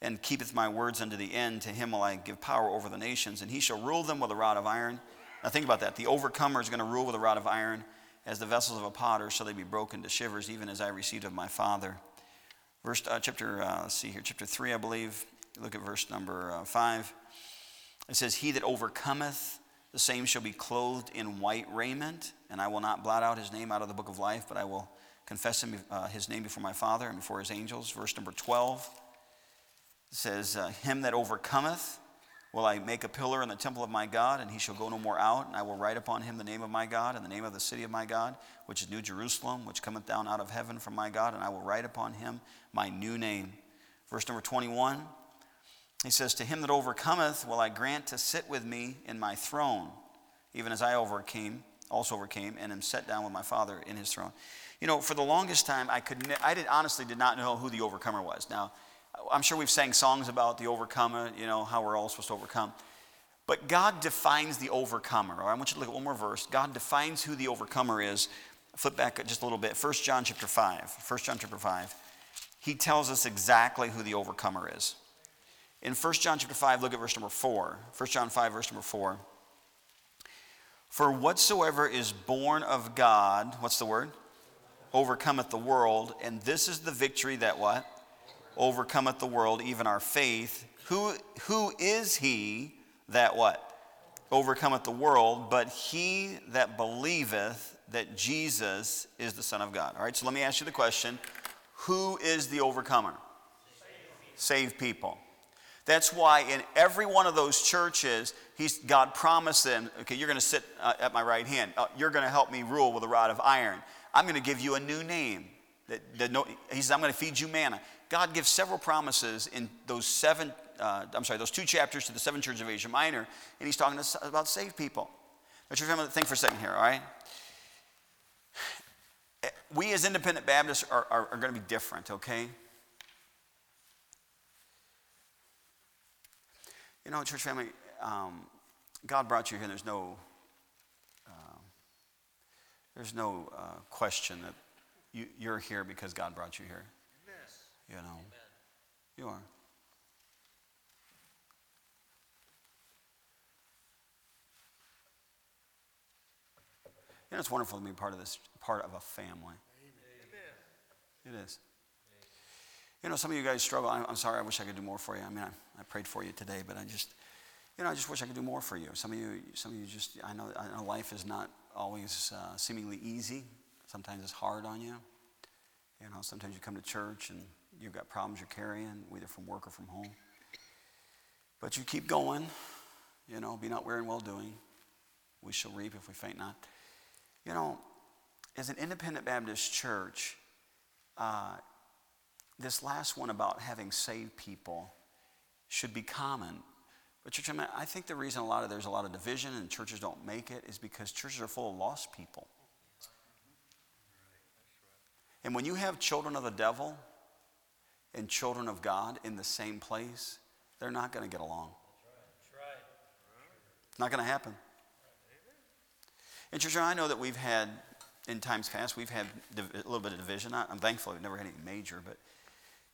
and keepeth my words unto the end, to him will I give power over the nations, and he shall rule them with a rod of iron. Now think about that. The overcomer is going to rule with a rod of iron. As the vessels of a potter shall they be broken to shivers, even as I received of my Father. Verse, uh, chapter, uh, let's see here, chapter 3, I believe. Look at verse number uh, 5. It says, He that overcometh, the same shall be clothed in white raiment, and I will not blot out his name out of the book of life, but I will confess him, uh, his name before my Father and before his angels. Verse number 12 says, uh, Him that overcometh will I make a pillar in the temple of my God, and he shall go no more out. And I will write upon him the name of my God and the name of the city of my God, which is New Jerusalem, which cometh down out of heaven from my God, and I will write upon him my new name. Verse number 21, he says, To him that overcometh will I grant to sit with me in my throne, even as I overcame, also overcame, and am set down with my Father in his throne. You know, for the longest time, I could, I did, honestly did not know who the overcomer was. Now, I'm sure we've sang songs about the overcomer, you know, how we're all supposed to overcome. But God defines the overcomer. Right, I want you to look at one more verse. God defines who the overcomer is. Flip back just a little bit. 1 John chapter 5. 1 John chapter 5. He tells us exactly who the overcomer is. In 1 John chapter 5, look at verse number 4. 1 John 5, verse number 4. For whatsoever is born of God, what's the word? Overcometh the world, and this is the victory that what? overcometh the world, even our faith. Who, who is he that what? Overcometh the world, but he that believeth that Jesus is the Son of God. All right, so let me ask you the question Who is the overcomer? Save people. That's why in every one of those churches, he's, God promised them, okay, you're going to sit uh, at my right hand. Uh, you're going to help me rule with a rod of iron. I'm going to give you a new name. That, that no, he says, I'm going to feed you manna. God gives several promises in those seven, uh, I'm sorry, those two chapters to the seven churches of Asia Minor, and he's talking about saved people. Now, church family, think for a second here, all right? We as independent Baptists are, are, are going to be different, okay? You know, church family, um, God brought you here, and there's no, uh, there's no uh, question that you, you're here because God brought you here. You know, Amen. you are. You know, it's wonderful to be part of this, part of a family. Amen. It is. You know, some of you guys struggle. I'm, I'm, sorry. I wish I could do more for you. I mean, I, I, prayed for you today, but I just, you know, I just wish I could do more for you. Some of you, some of you just, I know, I know life is not always uh, seemingly easy. Sometimes it's hard on you. You know, sometimes you come to church and you've got problems you're carrying, either from work or from home. But you keep going, you know, be not weary in well doing. We shall reap if we faint not. You know, as an independent Baptist church, uh, this last one about having saved people should be common. But church, I, think the reason a lot of there's a lot of division and churches don't make it is because churches are full of lost people. And when you have children of the devil and children of God in the same place, they're not going to get along. It's not going to happen. And church, I know that we've had, in times past, we've had a little bit of division. I'm thankful we've never had any major, but,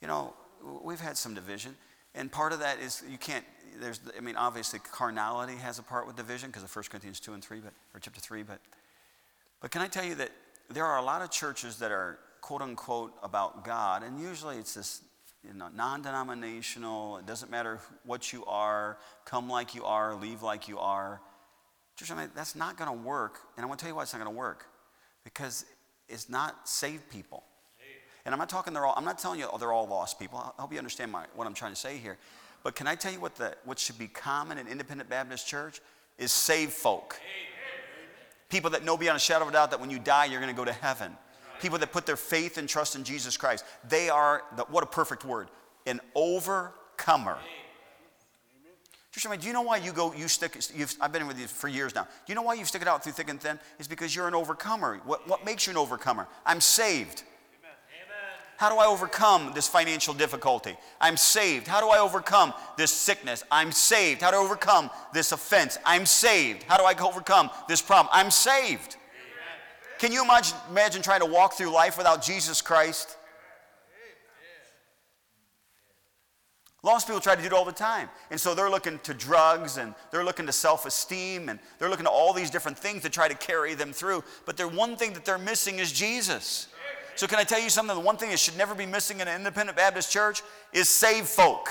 you know, we've had some division. And part of that is you can't, there's, I mean, obviously carnality has a part with division because of 1 Corinthians 2 and 3, but, or chapter 3, but, but can I tell you that there are a lot of churches that are quote unquote about God, and usually it's this you know, non denominational, it doesn't matter what you are, come like you are, leave like you are. Church, I mean, that's not going to work. And I want to tell you why it's not going to work. Because it's not saved people. And I'm not talking they're all, I'm not telling you oh, they're all lost people. I hope you understand my, what I'm trying to say here. But can I tell you what, the, what should be common in independent Baptist church? Is saved folk. People that know beyond a shadow of a doubt that when you die, you're going to go to heaven people that put their faith and trust in Jesus Christ. They are, the, what a perfect word, an overcomer. do you know why you go, you stick, I've been with you for years now. Do you know why you stick it out through thick and thin? It's because you're an overcomer. What, what makes you an overcomer? I'm saved. How do I overcome this financial difficulty? I'm saved. How do I overcome this sickness? I'm saved. How do I overcome this offense? I'm saved. How do I overcome this problem? I'm saved. Can you imagine, trying to walk through life without Jesus Christ? Lost people try to do it all the time. And so they're looking to drugs and they're looking to self esteem and they're looking to all these different things to try to carry them through. But the one thing that they're missing is Jesus. So, can I tell you something? The one thing that should never be missing in an independent Baptist church is saved folk.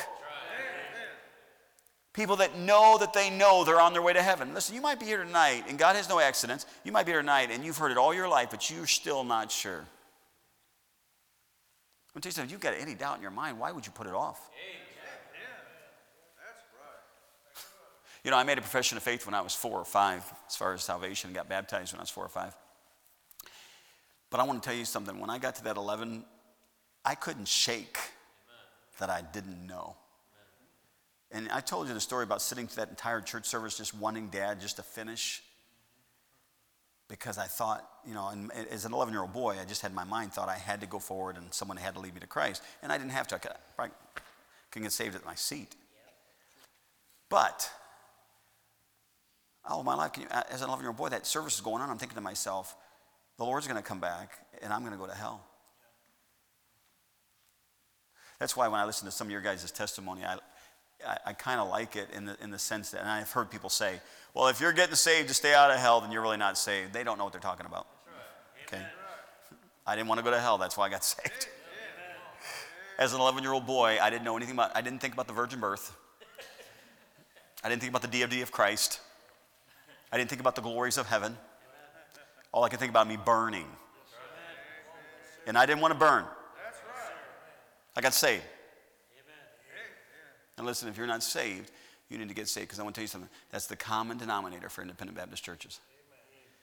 People that know that they know they're on their way to heaven. Listen, you might be here tonight, and God has no accidents. You might be here tonight, and you've heard it all your life, but you're still not sure. I'm tell you something, if you've got any doubt in your mind, why would you put it off? You know, I made a profession of faith when I was four or five, as far as salvation, and got baptized when I was four or five. But I want to tell you something. When I got to that 11, I couldn't shake that I didn't know. And I told you the story about sitting through that entire church service just wanting dad just to finish. Because I thought, you know, and as an 11 year old boy, I just had my mind thought I had to go forward and someone had to lead me to Christ. And I didn't have to. I could, I could get saved at my seat. But all my life, you, as an 11 year old boy, that service is going on. I'm thinking to myself, the Lord's going to come back and I'm going to go to hell. That's why when I listen to some of your guys' testimony, I, I, I kind of like it in the, in the sense that, and I've heard people say, well, if you're getting saved to stay out of hell, then you're really not saved. They don't know what they're talking about. Okay? I didn't want to go to hell. That's why I got saved. As an 11 year old boy, I didn't know anything about, I didn't think about the virgin birth. I didn't think about the deity of Christ. I didn't think about the glories of heaven. All I could think about me burning. And I didn't want to burn. I got saved. And listen, if you're not saved, you need to get saved because I want to tell you something. That's the common denominator for independent Baptist churches.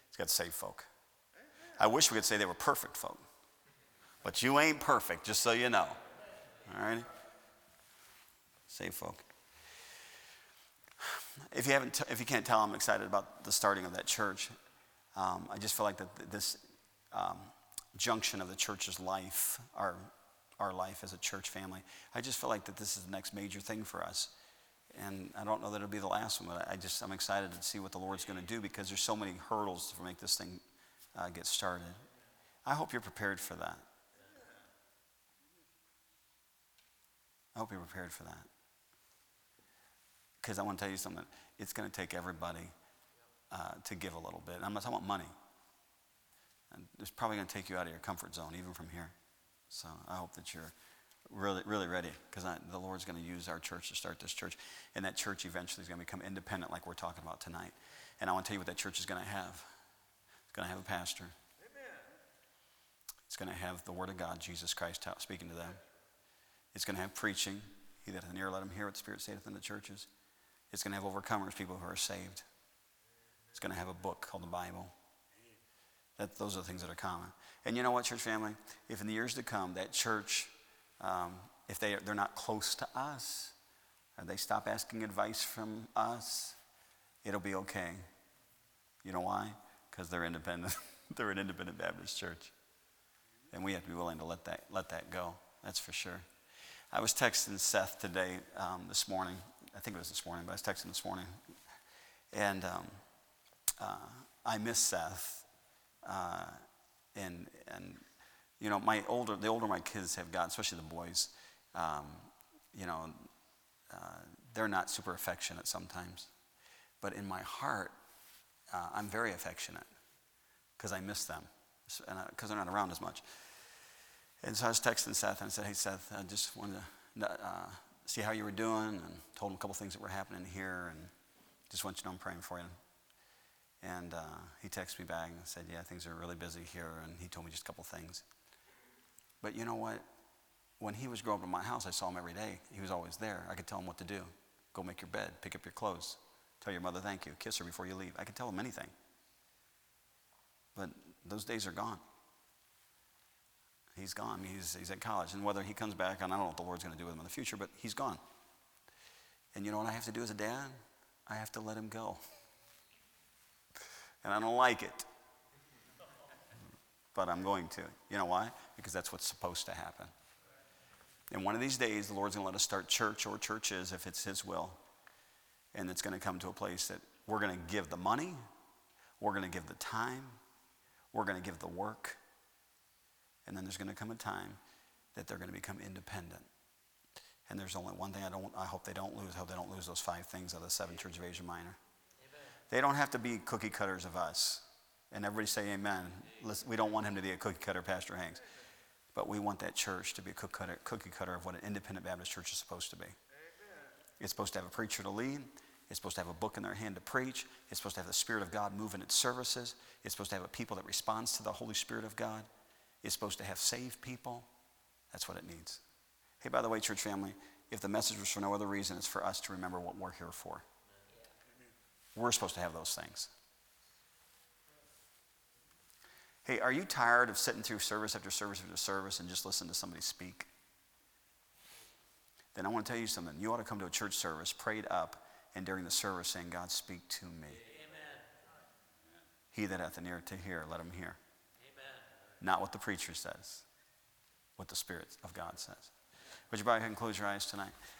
It's got saved folk. I wish we could say they were perfect folk. But you ain't perfect, just so you know. All right? Saved folk. If you, haven't t- if you can't tell, I'm excited about the starting of that church. Um, I just feel like that this um, junction of the church's life, our, our life as a church family, I just feel like that this is the next major thing for us. And I don't know that it'll be the last one, but I just, I'm excited to see what the Lord's going to do because there's so many hurdles to make this thing uh, get started. I hope you're prepared for that. I hope you're prepared for that. Because I want to tell you something. It's going to take everybody uh, to give a little bit. I'm not talking about money. And it's probably going to take you out of your comfort zone, even from here. So I hope that you're really, really ready because the Lord's going to use our church to start this church. And that church eventually is going to become independent, like we're talking about tonight. And I want to tell you what that church is going to have it's going to have a pastor, Amen. it's going to have the Word of God, Jesus Christ, speaking to them. It's going to have preaching. He that hath an ear, let him hear what the Spirit saith in the churches. It's going to have overcomers, people who are saved. It's going to have a book called the Bible. That, those are the things that are common. And you know what, church family? If in the years to come that church, um, if they, they're not close to us, they stop asking advice from us, it'll be okay. You know why? Because they're independent. they're an independent Baptist church. And we have to be willing to let that, let that go. That's for sure. I was texting Seth today, um, this morning, I think it was this morning, but I was texting this morning. And um, uh, I miss Seth. Uh, and, and, you know, my older, the older my kids have gotten, especially the boys, um, you know, uh, they're not super affectionate sometimes. But in my heart, uh, I'm very affectionate because I miss them, because they're not around as much. And so I was texting Seth and I said, Hey, Seth, I just wanted to uh, see how you were doing, and told him a couple things that were happening here, and just want you to know I'm praying for you. And uh, he texted me back and said, Yeah, things are really busy here, and he told me just a couple things. But you know what? When he was growing up in my house, I saw him every day. He was always there. I could tell him what to do go make your bed, pick up your clothes, tell your mother thank you, kiss her before you leave. I could tell him anything. But those days are gone. He's gone. He's, he's at college. And whether he comes back, and I don't know what the Lord's going to do with him in the future, but he's gone. And you know what I have to do as a dad? I have to let him go. And I don't like it. But I'm going to. You know why? Because that's what's supposed to happen. And one of these days, the Lord's going to let us start church or churches if it's His will. And it's going to come to a place that we're going to give the money, we're going to give the time, we're going to give the work, and then there's going to come a time that they're going to become independent. And there's only one thing I don't I hope they don't lose. I hope they don't lose those five things of the seven church of Asia Minor. They don't have to be cookie cutters of us. And everybody say amen. Listen, we don't want him to be a cookie cutter, Pastor Hanks. But we want that church to be a cookie cutter, cookie cutter of what an independent Baptist church is supposed to be. Amen. It's supposed to have a preacher to lead. It's supposed to have a book in their hand to preach. It's supposed to have the Spirit of God move in its services. It's supposed to have a people that responds to the Holy Spirit of God. It's supposed to have saved people. That's what it needs. Hey, by the way, church family, if the message was for no other reason, it's for us to remember what we're here for. We're supposed to have those things. Hey, are you tired of sitting through service after service after service and just listen to somebody speak? Then I want to tell you something. You ought to come to a church service, prayed up, and during the service saying, God, speak to me. Amen. He that hath an ear to hear, let him hear. Amen. Not what the preacher says, what the Spirit of God says. Would you bow your head and close your eyes tonight?